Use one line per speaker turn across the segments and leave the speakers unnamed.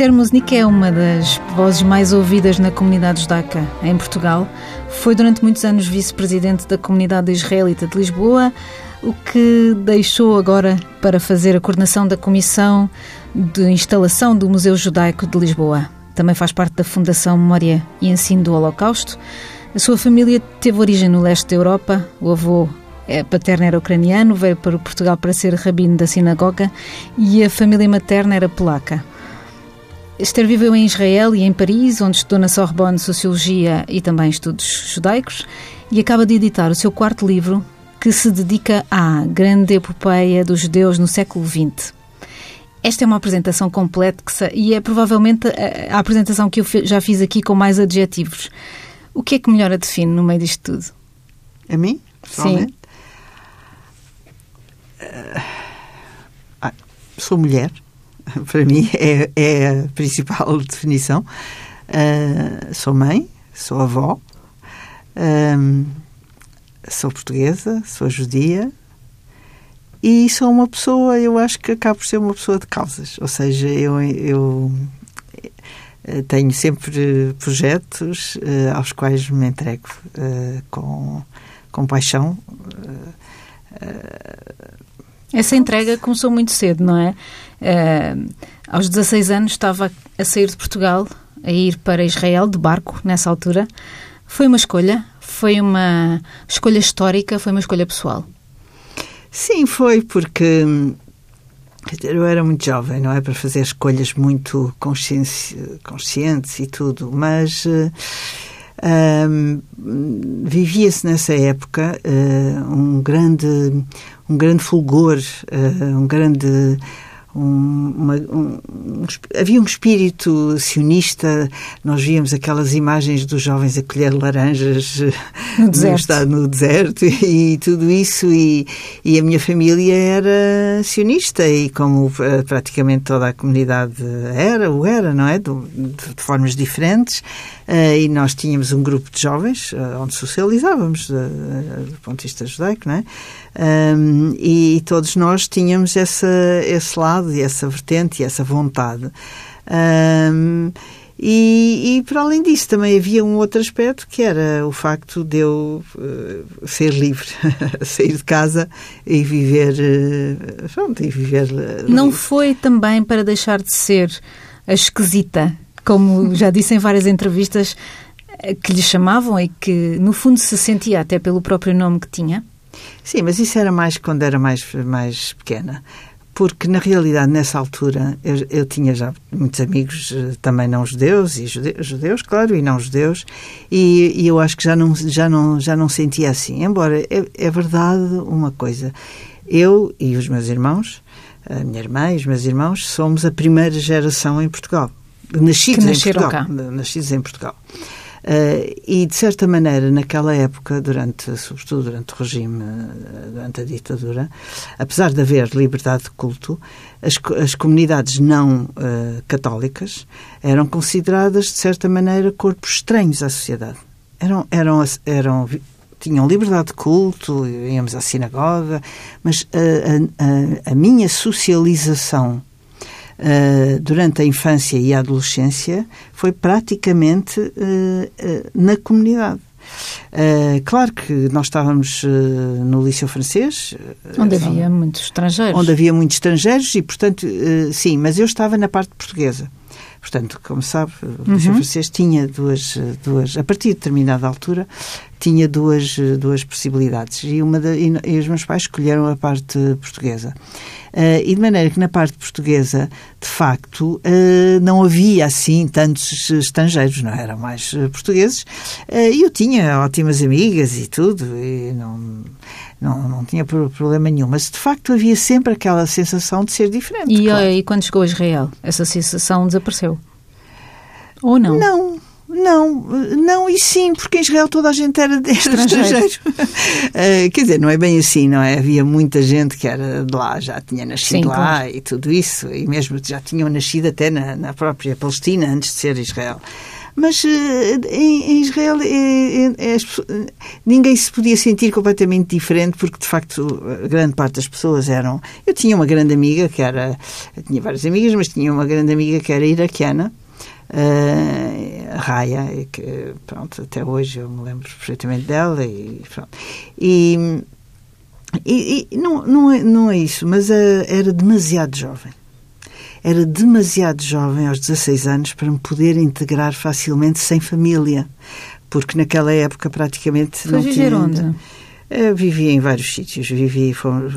Esther Musnik é uma das vozes mais ouvidas na comunidade judaica em Portugal. Foi durante muitos anos vice-presidente da comunidade israelita de Lisboa, o que deixou agora para fazer a coordenação da Comissão de Instalação do Museu Judaico de Lisboa. Também faz parte da Fundação Memória e Ensino do Holocausto. A sua família teve origem no leste da Europa. O avô é, paterno era ucraniano, veio para Portugal para ser rabino da sinagoga e a família materna era polaca. Esther viveu em Israel e em Paris, onde estudou na Sorbonne Sociologia e também Estudos Judaicos, e acaba de editar o seu quarto livro, que se dedica à grande epopeia dos judeus no século XX. Esta é uma apresentação completa e é provavelmente a, a apresentação que eu já fiz aqui com mais adjetivos. O que é que melhor a define no meio disto tudo?
A mim?
Sim.
Uh, sou mulher. Para mim é, é a principal definição. Uh, sou mãe, sou avó, sou portuguesa, sou judia, e sou uma pessoa, eu acho que acabo por ser uma pessoa de causas. Ou seja, eu, eu eh, tenho sempre projetos uh, aos quais me entrego uh, com, com paixão. Uh,
Essa entrega começou muito cedo, não é? aos 16 anos estava a sair de Portugal, a ir para Israel de barco, nessa altura. Foi uma escolha? Foi uma escolha histórica? Foi uma escolha pessoal?
Sim, foi, porque eu era muito jovem, não é? Para fazer escolhas muito conscientes e tudo, mas. Uh, vivia-se nessa época uh, um grande um grande fulgor uh, um grande um, uma, um, um, havia um espírito sionista. Nós víamos aquelas imagens dos jovens a colher laranjas
no deserto,
no, no deserto e, e, tudo isso. E, e a minha família era sionista e como uh, praticamente toda a comunidade era, o era, não é? De, de, de formas diferentes. Uh, e nós tínhamos um grupo de jovens uh, onde socializávamos do ponto de vista judaico, não é? Um, e todos nós tínhamos essa, esse lado e essa vertente e essa vontade. Um, e, e, para além disso, também havia um outro aspecto que era o facto de eu uh, ser livre, sair de casa e viver. Uh, pronto, e viver.
Não foi também para deixar de ser a esquisita, como já disse em várias entrevistas, que lhe chamavam e que, no fundo, se sentia até pelo próprio nome que tinha?
Sim, mas isso era mais quando era mais, mais pequena. Porque, na realidade, nessa altura, eu, eu tinha já muitos amigos, eh, também não judeus, e judeus, judeus claro, e não judeus, e, e, eu acho que já não, já não, já não sentia assim. Embora, é, é verdade uma coisa, eu e os meus irmãos, a minha irmã e os meus irmãos, somos a primeira geração em Portugal. Nascidos em Portugal. Cá. Nascidos em Portugal. Uh, e, de certa maneira, naquela época, durante, sobretudo durante o regime, eh, durante a ditadura, apesar de haver liberdade de culto, as, as comunidades não uh, católicas eram consideradas, de certa maneira, corpos estranhos à sociedade. Eram, eram, eram tinham liberdade de culto, íamos à sinagoga, mas a, a, a minha socialização uh, durante a infância e a adolescência foi praticamente uh, uh, na comunidade. Uh, claro que nós estávamos uh, no Liceu Francês.
Uh, onde havia muitos estrangeiros.
Onde havia muitos estrangeiros e, portanto, sim, mas eu estava na parte portuguesa. Portanto, como sabe, o Liceu uhum. Francês tinha duas, duas, a partir de determinada altura, tinha duas, duas possibilidades. E, uma de, e, e os meus pais escolheram a parte portuguesa. Uh, e de maneira que na parte portuguesa, de facto, uh, não havia assim tantos estrangeiros, não eram mais uh, portugueses. E eu tinha ótimas amigas e tudo, e não, não, não tinha problema nenhum. Mas de facto havia sempre aquela sensação de ser diferente.
E, claro. e quando chegou a Israel, essa sensação desapareceu? Ou não?
Não, não, não e sim, porque em Israel toda a gente era estrangeiro. uh, quer dizer, não é bem assim, não é? Havia muita gente que era de lá, já tinha nascido sim, lá claro. e tudo isso, e mesmo já tinham nascido até na, na própria Palestina antes de ser Israel. Mas em, em Israel ninguém se podia sentir completamente diferente, porque de facto grande parte das pessoas eram. Eu tinha uma grande amiga que era. tinha várias amigas, mas tinha uma grande amiga que era iraquiana. Uh, Raya, que pronto, até hoje eu me lembro perfeitamente dela e pronto. E, e, e não, não, é, não é isso, mas uh, era demasiado jovem. Era demasiado jovem aos 16 anos para me poder integrar facilmente sem família, porque naquela época praticamente
Foi
não tinha.
onde?
Eu vivi em vários sítios. Vivi fomos,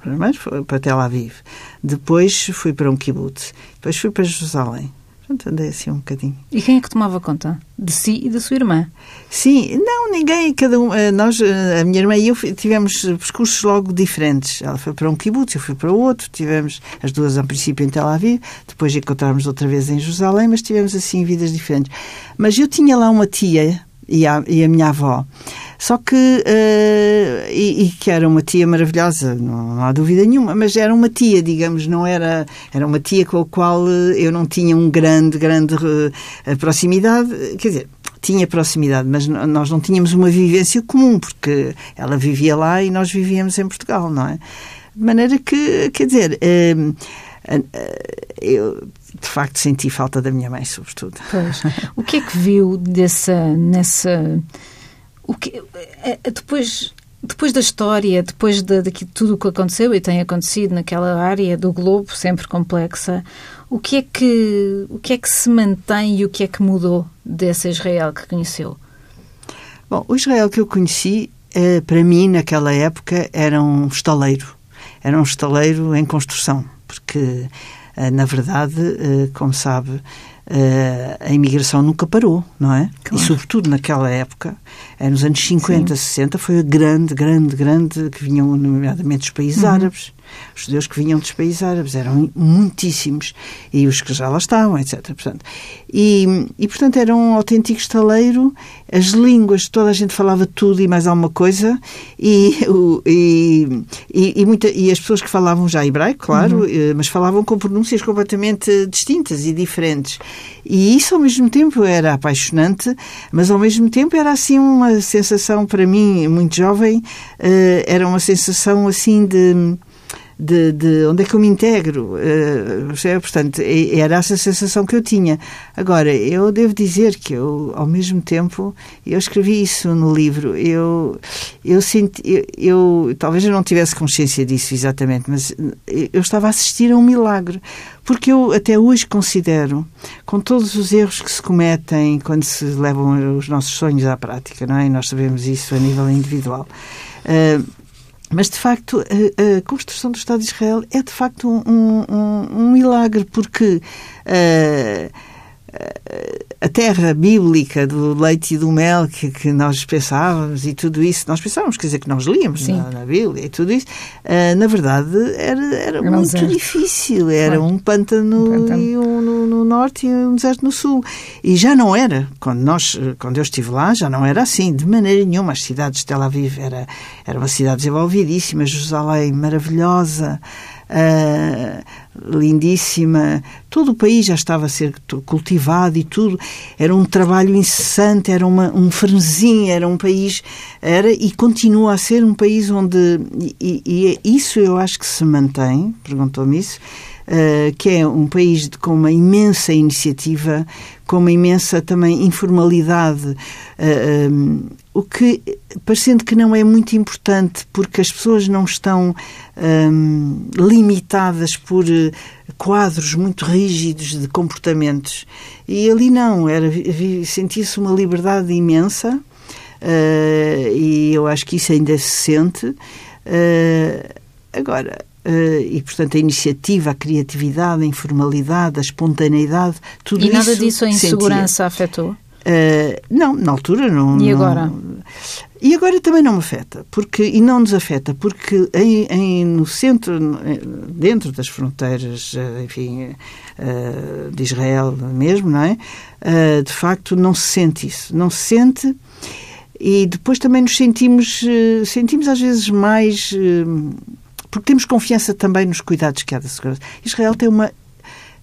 primeiro para Tel Aviv, depois fui para um kibbutz, depois fui para Jerusalém. Portanto, andei assim um bocadinho.
E quem é que tomava conta? De si e da sua irmã?
Sim, não, ninguém, cada um, eh, nós, eh, a minha irmã e eu tivemos percursos logo diferentes. Ela foi para um kibbutz, eu fui para outro, tivemos as duas a princípio em Tel Aviv, depois encontramos outra vez em Jerusalém, mas tivemos assim vidas diferentes. Mas eu tinha lá uma tia e a, e a minha avó. Só que, uh, e, e, que era uma tia maravilhosa, não, não, há dúvida nenhuma, mas era uma tia, digamos, não era, era uma tia com a qual eh, eu não tinha um grande, grande uh, proximidade, quer dizer, tinha proximidade, mas nós não tínhamos uma vivência comum, porque ela vivia lá e nós vivíamos em Portugal, não é? De maneira que, quer dizer, uh, eu de facto senti falta da minha mãe, sobretudo.
Pois. O que é que viu dessa, nessa o que, é, é, depois, depois da história, depois de, de tudo o que aconteceu e tem acontecido naquela área do globo, sempre complexa, o que é que, o que, é que se mantém e o que é que mudou desse Israel que conheceu?
Bom, o Israel que eu conheci, eh, para mim, naquela época, era um estaleiro. Era um estaleiro em construção, porque, na verdade, eh, como sabe, Uh, a imigração nunca parou, não é? Claro. E sobretudo naquela época, nos anos 50, Sim. 60, foi a grande, grande, grande que vinham, nomeadamente, dos países uhum. árabes. Os judeus que vinham dos países árabes eram muitíssimos. E os que já lá estavam, etc. Portanto, e, e, portanto, era um autêntico estaleiro. As línguas, toda a gente falava tudo e mais alguma coisa. E, e, e, e, muita, e as pessoas que falavam já hebraico, claro, uhum. Eh, mas falavam com pronúncias completamente distintas e diferentes. E isso, ao mesmo tempo, era apaixonante, mas, ao mesmo tempo, era assim uma sensação, para mim, muito jovem, eh, era uma sensação assim de de, de, onde é que eu me integro. Uh, portanto, era essa sensação que eu tinha. Agora, eu devo dizer que eu, ao mesmo tempo, eu escrevi isso no livro. Eu, eu senti, eu, eu talvez eu não tivesse consciência disso exatamente, mas eu estava a assistir a um milagre. Porque eu até hoje considero, com todos os erros que se cometem quando se levam os nossos sonhos à prática, não é? E nós sabemos isso a nível individual. Uh, mas, de facto, a, a, construção do Estado de Israel é, de facto, um, um, um milagre, porque uh, a terra bíblica do leite e do mel que, que, nós pensávamos e tudo isso, nós pensávamos, quer dizer, que nós líamos na, na, Bíblia e tudo isso, uh, na verdade era, era muito deserto. difícil. Era um pântano, um pântano. Um no, no, norte e um deserto no sul. E já não era, quando, nós, quando eu estive lá, já não era assim, de maneira nenhuma. As cidades de Tel Aviv era, era uma cidade desenvolvidíssima, Jerusalém maravilhosa uh, lindíssima. Todo o país já estava a ser cultivado e tudo. Era um trabalho incessante, era uma, um frenesim, era um país. Era e continua a ser um país onde. E, e isso eu acho que se mantém, perguntou-me isso. Uh, que é um país de, com uma imensa iniciativa, com uma imensa também informalidade, uh, ah, um, o que, parecendo que não é muito importante, porque as pessoas não estão um, limitadas por eh, quadros muito rígidos de comportamentos. E ali não, era sentia-se uma liberdade imensa, uh, e eu acho que isso ainda se sente. Uh, agora, Uh, e, portanto, a iniciativa, a criatividade, a informalidade, a espontaneidade, tudo isso.
E nada disso a insegurança afetou?
Uh, não, na altura não.
E agora?
Não, e agora também não me afeta, porque, e não nos afeta, porque em, em, no centro, dentro das fronteiras, eh, enfim, uh, de Israel mesmo, não é? Uh, de facto, não se sente isso. Não se sente e depois também nos sentimos, sentimos às vezes mais, porque temos confiança também nos cuidados que há da segurança. Israel tem uma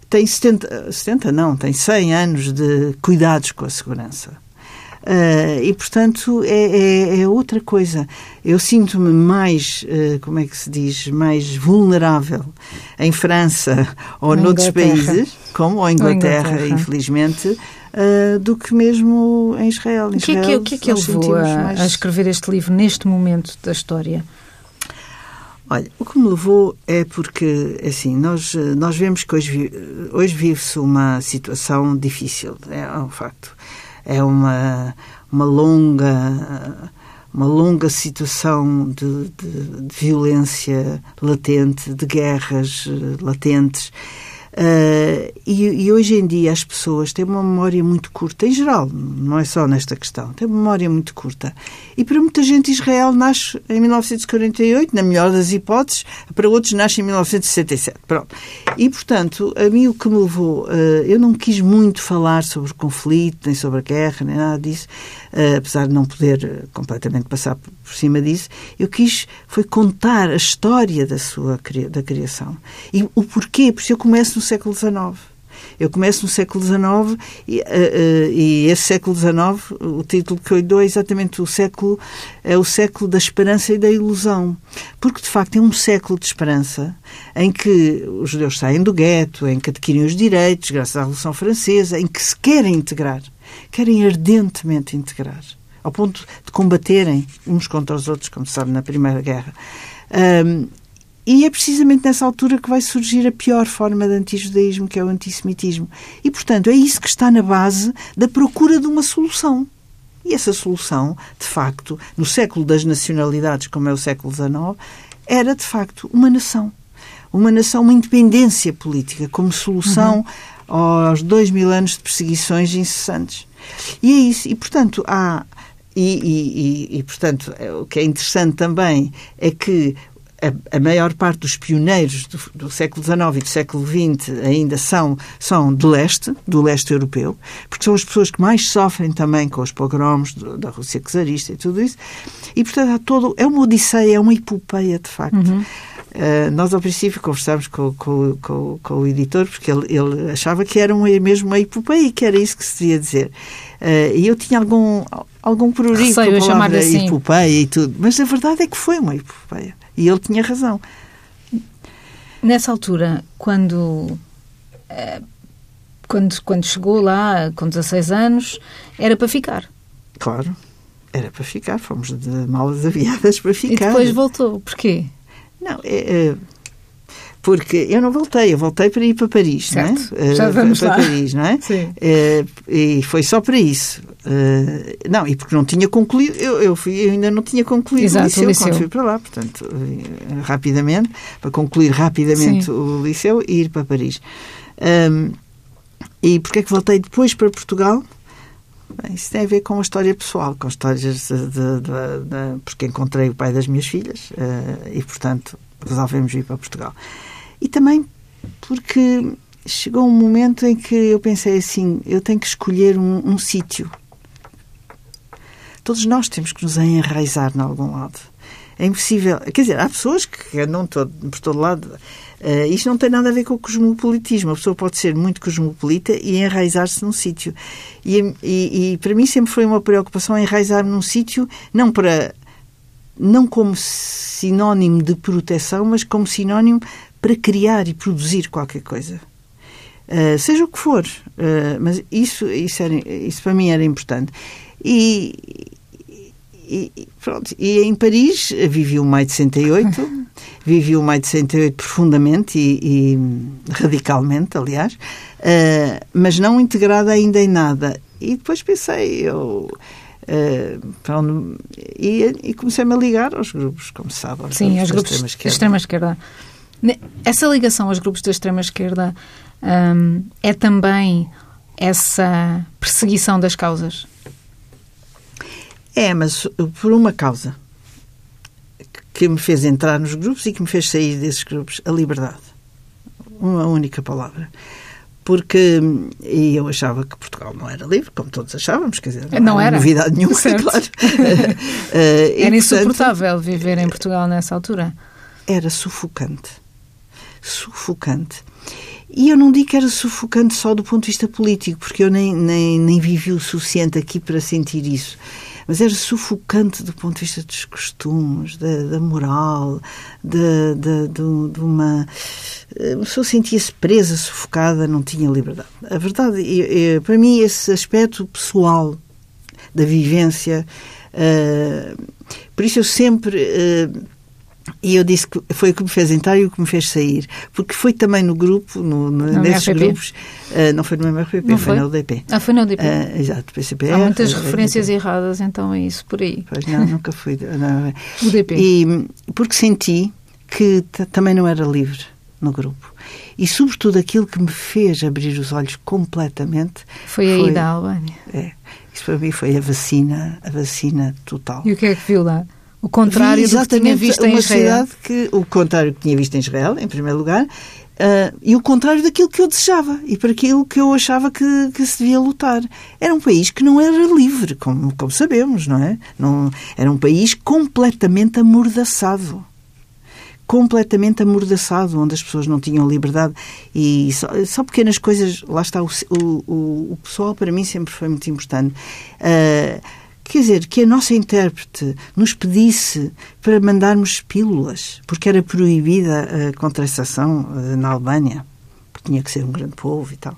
tem 70, 70 não, tem 100 anos de cuidados com a segurança. Uh, e, portanto, é, é, é, outra coisa. Eu sinto-me mais, uh, como é que se diz, mais vulnerável em França ou
Na
noutros
Inglaterra.
países, como ou Inglaterra,
Inglaterra.
infelizmente, uh, do que mesmo em Israel. Em
O que é que,
Israel,
o que, é que
nós
levou a,
mais-
a escrever este livro neste momento da história?
Olha, o que me levou é porque, assim, nós, eh, nós vemos que hoje, vi- hoje vive-se uma situação difícil, é um facto. É uma, uma longa uma longa situação de, de- de violência latente, de guerras eh, latentes. Eh, e, e hoje em dia as pessoas têm uma memória muito curta, em geral, não é só nesta questão, têm uma memória muito curta. E para muita gente Israel nasce em 1948, na melhor das hipóteses, para outros nasce em 1967. Pronto. E, portanto, a mim o que me levou, eh, eu não quis muito falar sobre o conflito, nem sobre a guerra, nem nada disso, eh, apesar de não poder completamente passar por por cima disso, eu quis foi contar a história da sua da criação. E o porquê, porque eu começo no século XIX. Eu começo no século XIX e, eh, eh, e esse século XIX, o título que eu lhe dou é exatamente o século, é o século da esperança e da ilusão. Porque, de facto, é um século de esperança em que os judeus saem do gueto, em que adquirem os direitos, graças à Revolução Francesa, em que se querem integrar, querem ardentemente integrar, ao ponto de combaterem uns contra os outros, como se sabe, na Primeira Guerra. Ahm, e é precisamente nessa altura que vai surgir a pior forma de antijudaísmo, que é o antissemitismo. E, portanto, é isso que está na base da procura de uma solução. E essa solução, de facto, no século das nacionalidades, como é o século XIX, era, de facto, uma nação. Uma nação, uma independência política, como solução aos dois mil anos de perseguições incessantes. E é isso. E, portanto, há. E, e- e- e, portanto, é- o que é interessante também é que a, a maior parte dos pioneiros do, do século XIX e do século XX ainda são, são do leste, do leste europeu, porque são as pessoas que mais sofrem também com os pogroms do- da Rússia czarista e tudo isso. E, portanto, há todo, é uma odisseia, é uma epopeia, de facto. Uh, nós, ao princípio, conversámos com, com, com, com o editor, porque ele, ele achava que era uma, mesmo uma epopeia e que era isso que se devia dizer. Uh, e eu tinha algum, algum prurido com a palavra
assim.
epopeia e tudo. Mas a verdade é que foi uma epopeia. E ele tinha razão.
Nessa altura, quando, eh, quando, quando chegou lá, com 16 anos, era para ficar.
Claro, era para ficar. Fomos de malas aviadas para
E
ficar.
depois voltou. Porquê?
Não, é, é, porque eu não voltei, eu voltei para ir para Paris,
Certo.
não é?
Já
Eh,
vamos
para,
lá.
Paris, não é?
Sim.
Eh, e foi só para isso. Eh, não, e porque não tinha concluído, eu, eu, fui, eu ainda não tinha concluído
Exato,
o,
o
liceu
liceu.
quando fui para lá, portanto, eh, rapidamente, para concluir rapidamente
Sim.
o liceu e ir para Paris. Ahm, e porquê é que voltei depois para Portugal? Bem, isso tem a ver com a história pessoal, com histórias de, de- de- porque encontrei o pai das minhas filhas eh, e, portanto, resolvemos ir para Portugal. E também porque chegou um momento em que eu pensei assim: eu tenho que escolher um, um sítio. Todos nós temos que nos enraizar em algum lado. É impossível. Quer dizer, há pessoas que andam todo, por todo lado. Eh, isto não tem nada a ver com o cosmopolitismo. A pessoa pode ser muito cosmopolita e enraizar-se num sítio. E, e- e para mim sempre foi uma preocupação enraizar-me num sítio, não para não como sinónimo de proteção, mas como sinónimo para criar e produzir qualquer coisa. Uh, seja o que for. Uh, mas isso, isso, era, isso para mim era importante. E, e, pronto. E em Paris vivi o maio de 68, vivi o maio de 68 profundamente e, e radicalmente, aliás, uh, mas não integrada ainda em nada. E depois pensei, eu. Uh, para onde- e, e comecei-me a ligar aos grupos, como se sabe. aos
Sim, aos
da
grupos da
extrema-esquerda.
Ne- Essa ligação aos grupos da extrema-esquerda hum, é também essa perseguição das causas?
É, mas uh, por uma causa que me fez entrar nos grupos e que me fez sair desses grupos, a liberdade. Uma única palavra. Porque hum, e eu achava que Portugal não era livre, como todos achávamos, quer dizer,
Não
há
era.
novidade nenhuma,
Certo.
claro. Eh, e,
Era
portanto,
insuportável viver em Portugal nessa altura.
Era sufocante. Sufocante. E eu não digo que era sufocante só do ponto de vista político, porque eu nem, nem, nem vivi o suficiente aqui para sentir isso mas era sufocante do ponto de vista dos costumes, da, da moral, de, de, de, de uma. A pessoa sentia-se presa, sufocada, não tinha liberdade. A verdade, para mim, esse aspecto pessoal da vivência. Uh, por isso eu sempre. Uh, e eu disse que foi o que me fez entrar e o que me fez sair. Porque foi também no grupo, no, no, nesses MRPP. grupos, uh, não foi no MRPP,
não
foi? foi na UDP.
Ah, foi na UDP.
Uh, exato, PCPR.
Há muitas referências erradas, então, é isso, por aí.
Pois não, nunca fui. Não,
UDP.
E porque senti que também não era livre no grupo. E, sobretudo, aquilo que me fez abrir os olhos completamente...
Foi, foi a ida à Albânia.
É. Isso para mim foi a vacina, a vacina total.
E o que é que viu lá? O contrário do que tinha visto em Israel.
Que, o contrário que tinha visto em Israel, em primeiro lugar, uh, e o contrário daquilo que eu desejava e para aquilo que eu achava que, que, se devia lutar. Era um país que não era livre, como, como sabemos, não é? Não, era um país completamente amordaçado completamente amordaçado, onde as pessoas não tinham liberdade e só, só pequenas coisas, lá está, o, o, o, pessoal para mim sempre foi muito importante. Uh, Quer dizer, que a nossa intérprete nos pedisse para mandarmos pílulas, porque era proibida a contracepção eh, na Albânia, porque tinha que ser um grande povo e tal.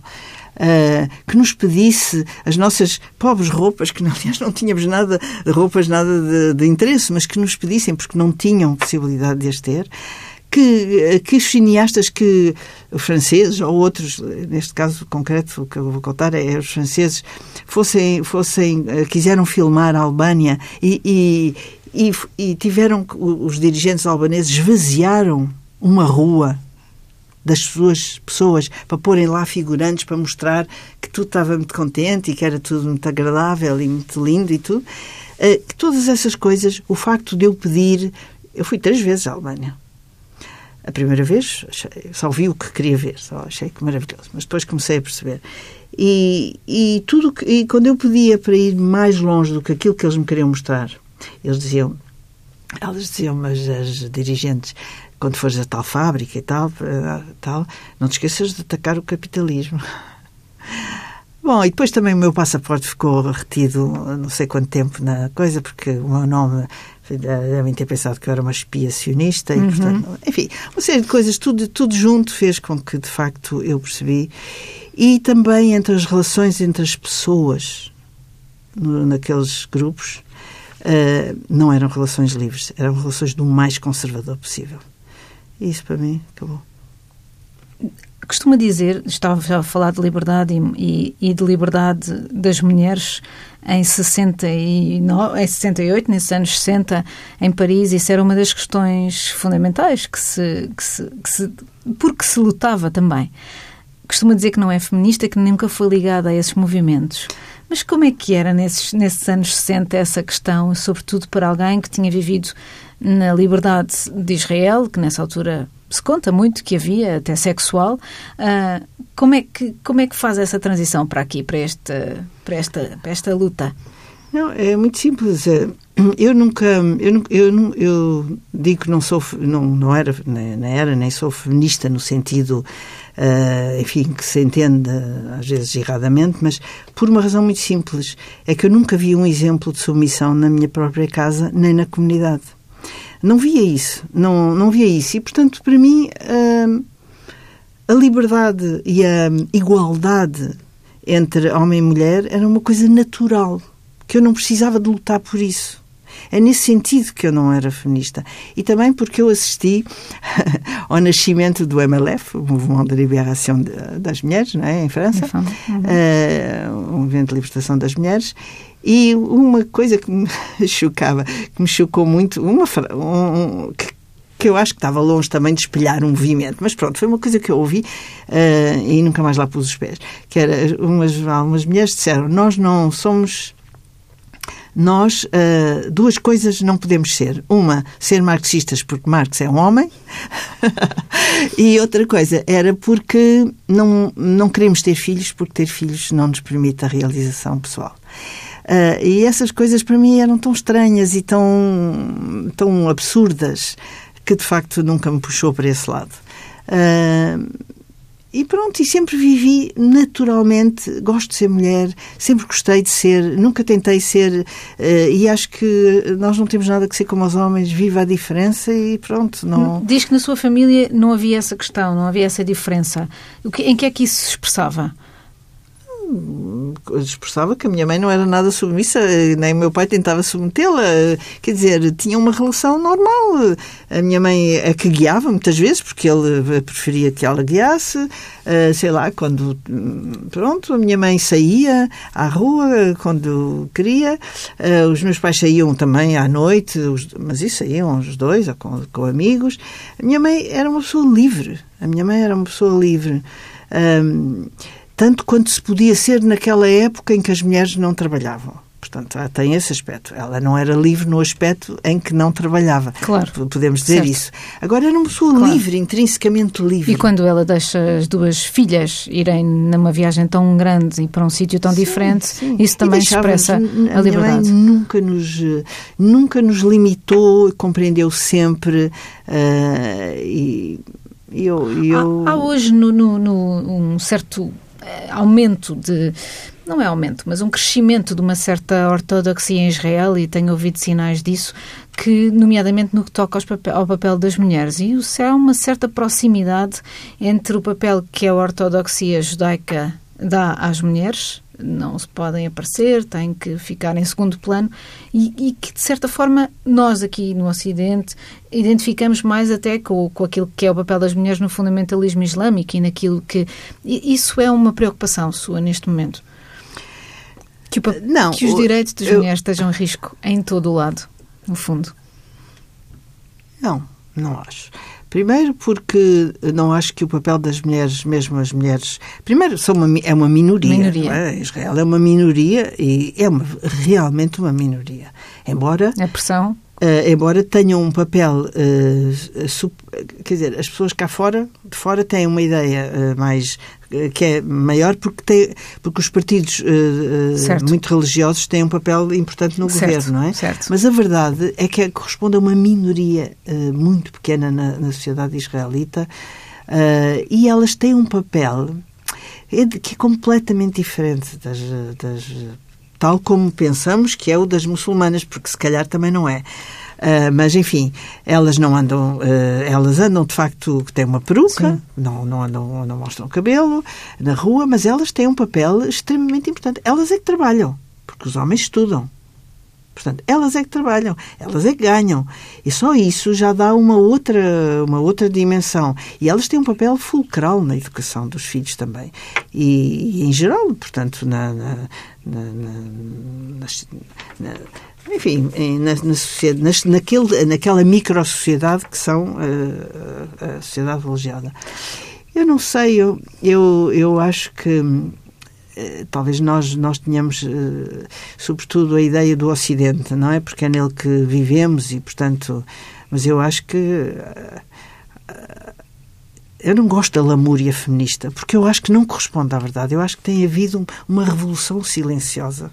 Uh, que nos pedisse as nossas pobres roupas, que aliás não tínhamos nada de roupas, nada de, de interesse, mas que nos pedissem, porque não tinham possibilidade de as ter que, que os cineastas que os franceses ou outros, neste caso concreto o que eu vou contar é os franceses, fossem, fossem eh, quiseram filmar a Albânia e, e, e, e tiveram, os dirigentes albaneses esvaziaram uma rua das suas pessoas para porem lá figurantes para mostrar que tudo estava muito contente e que era tudo muito agradável e muito lindo e tudo. Eh, que todas essas coisas, o facto de eu pedir, eu fui três vezes à Albânia. A primeira vez só vi o que queria ver, só achei que maravilhoso, mas depois comecei a perceber. E, e tudo que, e quando eu pedia para ir mais longe do que aquilo que eles me queriam mostrar, eles diziam, elas diziam, mas as dirigentes, quando fores a tal fábrica e tal, tal, não te esqueças de atacar o capitalismo. Bom, e depois também o meu passaporte ficou retido não sei quanto tempo na coisa, porque o meu nome devem ter pensado que eu era uma espia sionista e, uhum. portanto, enfim, uma série de coisas, tudo, tudo junto fez com que, de facto, eu percebi. E também entre as relações entre as pessoas no, naqueles grupos, uh, não eram relações livres, eram relações do mais conservador possível. E isso, para mim, acabou
costuma dizer, estava a falar de liberdade e, e, de liberdade das mulheres em, 69, em 68, nesses anos 60, em Paris, isso era uma das questões fundamentais que se, que se, que se, porque se lutava também. Costuma dizer que não é feminista, que nunca foi ligada a esses movimentos. Mas como é que era nesses, nesses anos 60 essa questão, sobretudo para alguém que tinha vivido na liberdade de Israel, que nessa altura se conta muito que havia, até sexual. Uh, como, é que, como é que faz essa transição para aqui, para esta, para esta, para esta luta?
Não, é muito simples. É, eu nunca, eu, eu, eu digo que não sou, não, não era, nem era, nem sou feminista no sentido, uh, enfim, que se entende às vezes erradamente, mas por uma razão muito simples. É que eu nunca vi um exemplo de submissão na minha própria casa, nem na comunidade não via isso, não, não via isso. E, portanto, para mim, a, a liberdade e a igualdade entre homem e mulher era uma coisa natural, que eu não precisava de lutar por isso. É nesse sentido que eu não era feminista. E também porque eu assisti ao nascimento do MLF, o Movimento de Liberação das Mulheres, não é? em França, uhum. uh, o Movimento de Libertação das Mulheres, e uma coisa que me chocava, que me chocou muito, uma, um, que, que eu acho que estava longe também de espelhar um movimento, mas pronto, foi uma coisa que eu ouvi uh, e nunca mais lá pus os pés, que era, umas, algumas mulheres disseram, nós não somos nós uh, duas coisas não podemos ser. Uma, ser marxistas porque Marx é um homem, e outra coisa era porque não, não queremos ter filhos porque ter filhos não nos permite a realização pessoal. Uh, e essas coisas para mim eram tão estranhas e tão, tão absurdas que de facto nunca me puxou para esse lado. Uh, e pronto, e sempre vivi naturalmente, gosto de ser mulher, sempre gostei de ser, nunca tentei ser, uh, e acho que nós não temos nada que ser como os homens, viva a diferença e pronto. Não...
Diz que na sua família não havia essa questão, não havia essa diferença. Em que é que isso se expressava?
Expressava que a minha mãe não era nada submissa, nem o meu pai tentava submetê-la. Quer dizer, tinha uma relação normal. A minha mãe a que guiava muitas vezes, porque ele preferia que ela guiasse. Eh, sei lá, quando. Pronto, a minha mãe saía à rua quando queria. Eh, os meus pais saíam também à noite, mas isso saíam os dois, ou com, com amigos. A minha mãe era uma pessoa livre. A minha mãe era uma pessoa livre. Um, tanto quanto se podia ser naquela época em que as mulheres não trabalhavam. Portanto, tem esse aspecto. Ela não era livre no aspecto em que não trabalhava.
Claro.
Podemos dizer certo. isso. Agora era uma pessoa claro. livre, intrinsecamente livre.
E quando ela deixa as duas filhas irem numa viagem tão grande e para um sítio tão sim, diferente, sim. isso também expressa a, a liberdade.
nunca nos, nunca nos limitou, compreendeu sempre uh, e eu, eu...
Há, há, hoje no, no, no, um certo aumento de não é aumento, mas um crescimento de uma certa ortodoxia em Israel, e tenho ouvido sinais disso, que, nomeadamente no que toca papel, ao papel das mulheres. E isso é uma certa proximidade entre o papel que a ortodoxia judaica dá às mulheres, não se podem aparecer, têm que ficar em segundo plano e, e, que, de certa forma, nós aqui no Ocidente identificamos mais até com, com aquilo que é o papel das mulheres no fundamentalismo islâmico e naquilo que. Isso é uma preocupação sua neste momento? Que, o, não, que os direitos das eu, mulheres estejam em risco em todo o lado, no fundo.
Não, não acho. Primeiro porque não acho que o papel das mulheres, mesmo as mulheres... Primeiro, são uma, é uma minoria.
minoria.
É? Israel é uma minoria e é uma, realmente uma minoria. Embora...
A pressão...
Uh, embora tenham um papel, uh, sub, quer dizer, as pessoas cá fora, de fora têm uma ideia uh, mais que é maior porque tem, porque os partidos muito religiosos têm um papel importante no certo, governo, não é?
Certo.
Mas a verdade é que corresponde a uma minoria muito pequena na, na sociedade israelita e elas têm um papel que é completamente diferente das, das tal como pensamos que é o das muçulmanas, porque se calhar também não é. Uh, mas enfim, elas não andam, uh, elas andam de facto que têm uma peruca, não, não andam, não mostram cabelo na rua, mas elas têm um papel extremamente importante. Elas é que trabalham, porque os homens estudam. Portanto, elas é que trabalham, elas é que ganham. E só isso já dá uma outra, uma outra dimensão. E elas têm um papel fulcral na educação dos filhos também. E, e em geral, portanto, na, na, na, na enfim, na, na sociedade, naquele, naquela micro-sociedade que são a, eh, a sociedade religiada. Eu não sei, eu, eu, eu acho que eh, talvez nós nós tenhamos eh, sobretudo a ideia do Ocidente não é? Porque é nele que vivemos e portanto mas eu acho que eh, eu não gosto da lamúria feminista porque eu acho que não corresponde à verdade. Eu acho que tem havido uma revolução silenciosa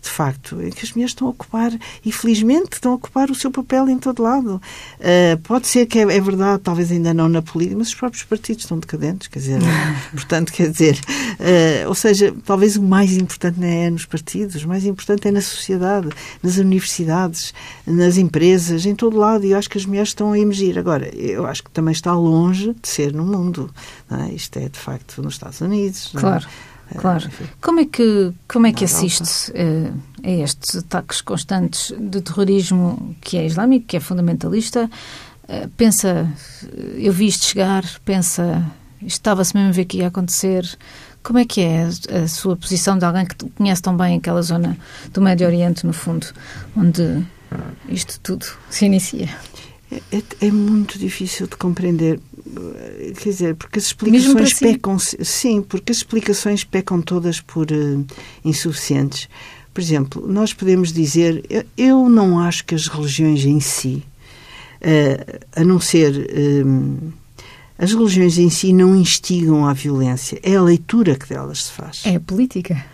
de facto, em que as mulheres estão a ocupar, e felizmente estão a ocupar o seu papel em todo lado. Uh, pode ser que é, é, verdade, talvez ainda não na política, mas os próprios partidos estão decadentes, quer dizer, portanto, quer dizer, uh, ou seja, talvez o mais importante não é nos partidos, o mais importante é na sociedade, nas universidades, nas empresas, em todo lado, e eu acho que as mulheres estão a emergir. Agora, eu acho que também está longe de ser no mundo. É? Isto é, de facto, nos Estados Unidos.
É? Claro. Claro. Como é que, como é que assiste uh, a estes ataques constantes de terrorismo que é islâmico, que é fundamentalista? Uh, pensa, eu vi isto chegar, pensa, estava-se mesmo a ver que ia acontecer. Como é que é a, a, sua posição de alguém que conhece tão bem aquela zona do Médio Oriente, no fundo, onde isto tudo se inicia?
É, é, é muito difícil de compreender quer dizer, porque as explicações si? pecam, sim, porque as explicações pecam todas por uh, insuficientes. Por exemplo, nós podemos dizer, eu não acho que as religiões em si, uh, a não ser uh, as religiões em si não instigam à violência, é a leitura que delas se faz.
É a política.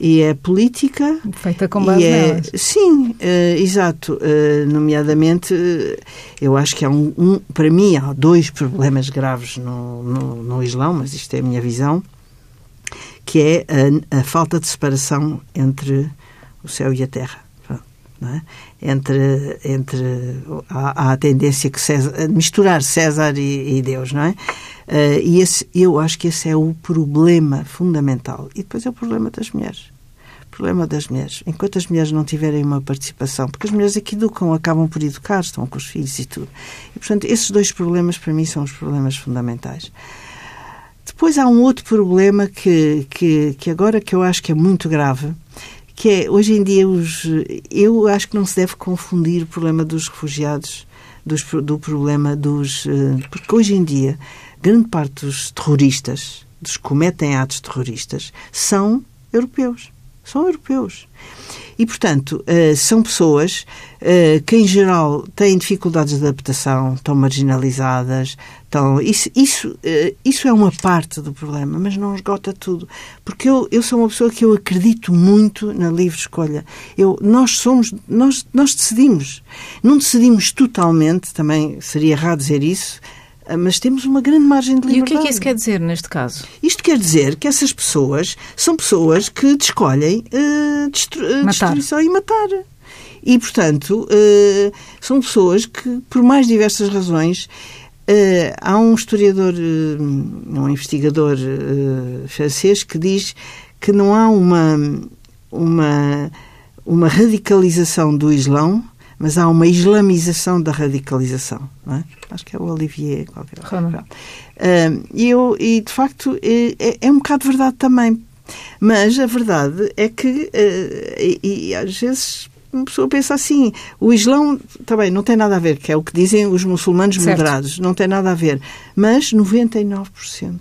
E é política.
Feita com base
é,
nelas.
Sim, uh, exato. Uh, nomeadamente, uh, eu acho que há um, um, para mim, há dois problemas graves no, no, no, Islão, mas isto é a minha visão, que é a, a falta de separação entre o céu e a terra. É? Entre, entre há, há, a tendência que César, misturar César e, e Deus, não é? Uh, e esse, eu acho que esse é o problema fundamental. E depois é o problema das mulheres. Problema das mulheres. Enquanto as mulheres não tiverem uma participação, porque as mulheres aqui educam, acabam por educar, estão com os filhos e tudo. E, portanto, esses dois problemas, para mim, são os problemas fundamentais. Depois há um outro problema que, que, que agora que eu acho que é muito grave, que é, hoje em dia, os, eu acho que não se deve confundir o problema dos refugiados dos, do problema dos... Eh, porque hoje em dia, grande parte dos terroristas, dos que cometem atos terroristas, são europeus. São europeus. E, portanto, uh, são pessoas uh, que, em geral, têm dificuldades de adaptação, estão marginalizadas. Estão... Isso, isso, uh, isso é uma parte do problema, mas não esgota tudo. Porque eu, eu sou uma pessoa que eu acredito muito na livre escolha. Eu, nós somos, nós, nós decidimos. Não decidimos totalmente, também seria errado dizer isso, mas temos uma grande margem de liberdade.
E o que é que isso quer dizer neste caso?
Isto quer dizer que essas pessoas são pessoas que escolhem uh, destru matar. destruição e matar. E, portanto, uh, são pessoas que, por mais diversas razões, uh, há um historiador, um investigador francês que diz que não há uma, uma, uma radicalização do Islão mas há uma islamização da radicalização. É? Acho que é o Olivier. Qualquer coisa. E, eu, e, de facto, é, é, é, um bocado verdade também. Mas a verdade é que, uh, e, e às vezes uma pessoa pensa assim, o Islão também não tem nada a ver, que é o que dizem os muçulmanos certo. moderados, não tem nada a ver. Mas 99%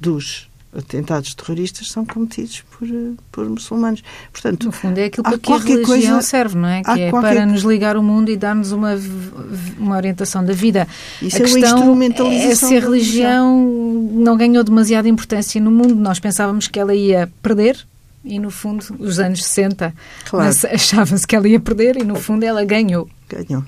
dos atentados terroristas são cometidos por, eh, por muçulmanos.
Portanto, no fundo é aquilo para que a religião coisa, serve, não é? Que é qualquer... para nos ligar o mundo e dar-nos uma, uma orientação da vida.
Isso a é questão é
se a religião não ganhou demasiada importância no mundo. Nós pensávamos que ela ia perder, e no fundo, os anos 60, claro. achava-se que ela ia perder e no fundo ela ganhou.
Ganhou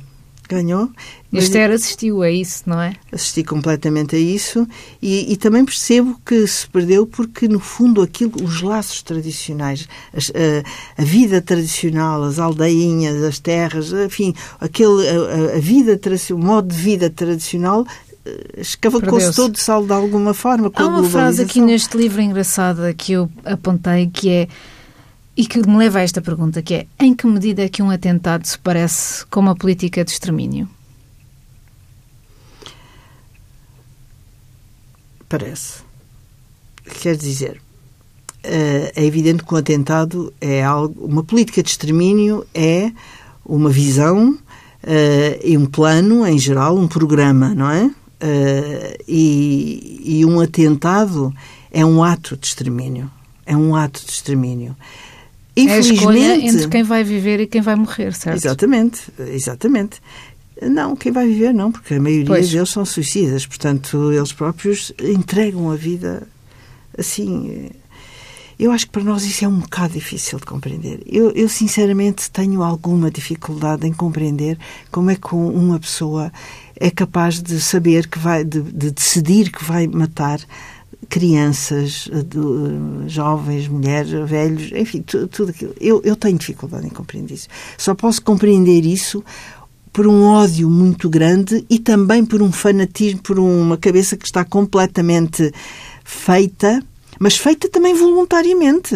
ganhou.
Esther assistiu a isso, não é?
Assisti completamente a isso e, e, também percebo que se perdeu porque, no fundo, aquilo, os laços tradicionais, a, a, vida tradicional, as aldeinhas, as terras, enfim, aquele, a, a vida, o modo de vida tradicional eh, escavacou-se todo de sal de alguma forma com
Há uma frase aqui neste livro engraçada que eu apontei que é e que me leva a esta pergunta, que é em que medida é que um atentado se parece com uma política de extermínio?
Parece. Quer dizer, eh, é evidente que um atentado é algo. Uma política de extermínio é uma visão eh, e um plano, em geral, um programa, não é? Eh, e, e um atentado é um ato de extermínio. É um ato de extermínio.
Infelizmente, é a escolha entre quem vai viver e quem vai morrer, certo?
Exatamente, exatamente. Não, quem vai viver não, porque a maioria pois. deles são suicidas, portanto, eles próprios entregam a vida assim. Eu acho que para nós isso é um bocado difícil de compreender. Eu, eu sinceramente tenho alguma dificuldade em compreender como é que uma pessoa é capaz de saber que vai, de, de decidir que vai matar crianças, jovens, mulheres, velhos, enfim, tudo, tudo aquilo. Eu, eu tenho dificuldade em compreender isso. Só posso compreender isso por um ódio muito grande e também por um fanatismo, por uma cabeça que está completamente feita, mas feita também voluntariamente.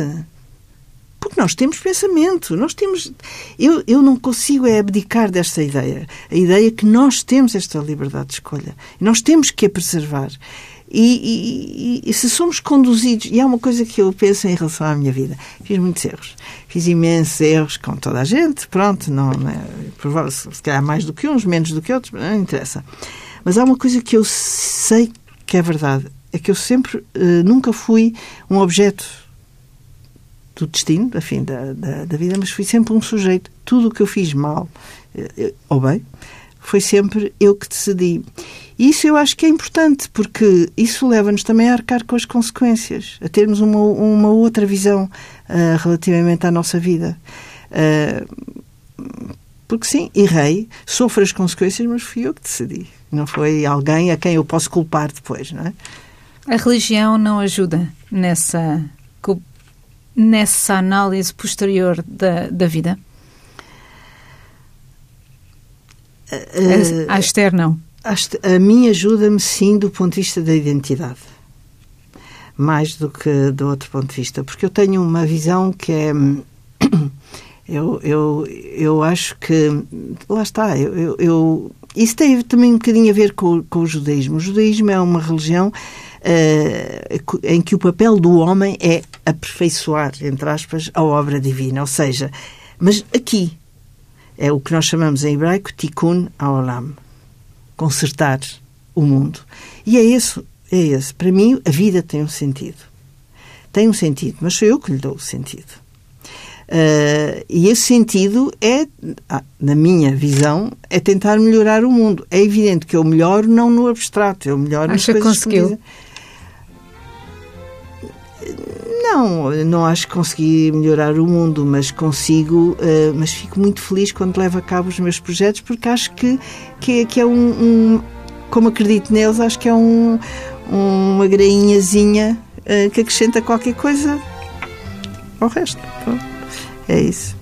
Porque nós temos pensamento, nós temos. Eu, eu não consigo é abdicar desta ideia. A ideia que nós temos esta liberdade de escolha. Nós temos que a preservar. E, e, e, se somos conduzidos, e há uma coisa que eu penso em relação à minha vida, fiz muitos erros, fiz imensos erros com toda a gente, pronto, não, não é, se calhar mais do que uns, menos do que outros, não interessa. Mas há uma coisa que eu sei que é verdade, é que eu sempre, uh, nunca fui um objeto do destino, enfim, da, da, da, vida, mas fui sempre um sujeito. Tudo o que eu fiz mal, uh, ou bem, foi sempre eu que decidi. Isso eu acho que é importante, porque isso leva-nos também a arcar com as consequências, a termos uma, uma outra visão uh, relativamente à nossa vida. Uh, porque sim, errei, sofro as consequências, mas fui eu que decidi. Não foi alguém a quem eu posso culpar depois, não é?
A religião não ajuda nessa, nessa análise posterior da, da vida? Uh, a Esther, não.
A, a mim ajuda-me, sim, do ponto de vista da identidade. Mais do que do outro ponto de vista. Porque eu tenho uma visão que é. Eu, eu, eu acho que. Lá está. Eu, eu, eu isso tem também um bocadinho a ver com, com o judaísmo. O judaísmo é uma religião uh, em que o papel do homem é aperfeiçoar, entre aspas, a obra divina. Ou seja, mas aqui é o que nós chamamos em hebraico tikkun haolam consertar o mundo. E é esse, é esse. Para mim, a vida tem um sentido. Tem um sentido, mas sou eu que lhe dou o sentido. Uh, e esse sentido é, ah, na minha visão, é tentar melhorar o mundo. É evidente que eu melhoro não no abstrato, eu melhoro
Acha
nas
coisas que conseguiu?
Não, não acho que consegui melhorar o mundo, mas consigo, uh, mas fico muito feliz quando levo a cabo os meus projetos porque acho que, que, que é um, um, como acredito neles, acho que é um, uma grainhazinha uh, que acrescenta qualquer coisa ao resto. É isso.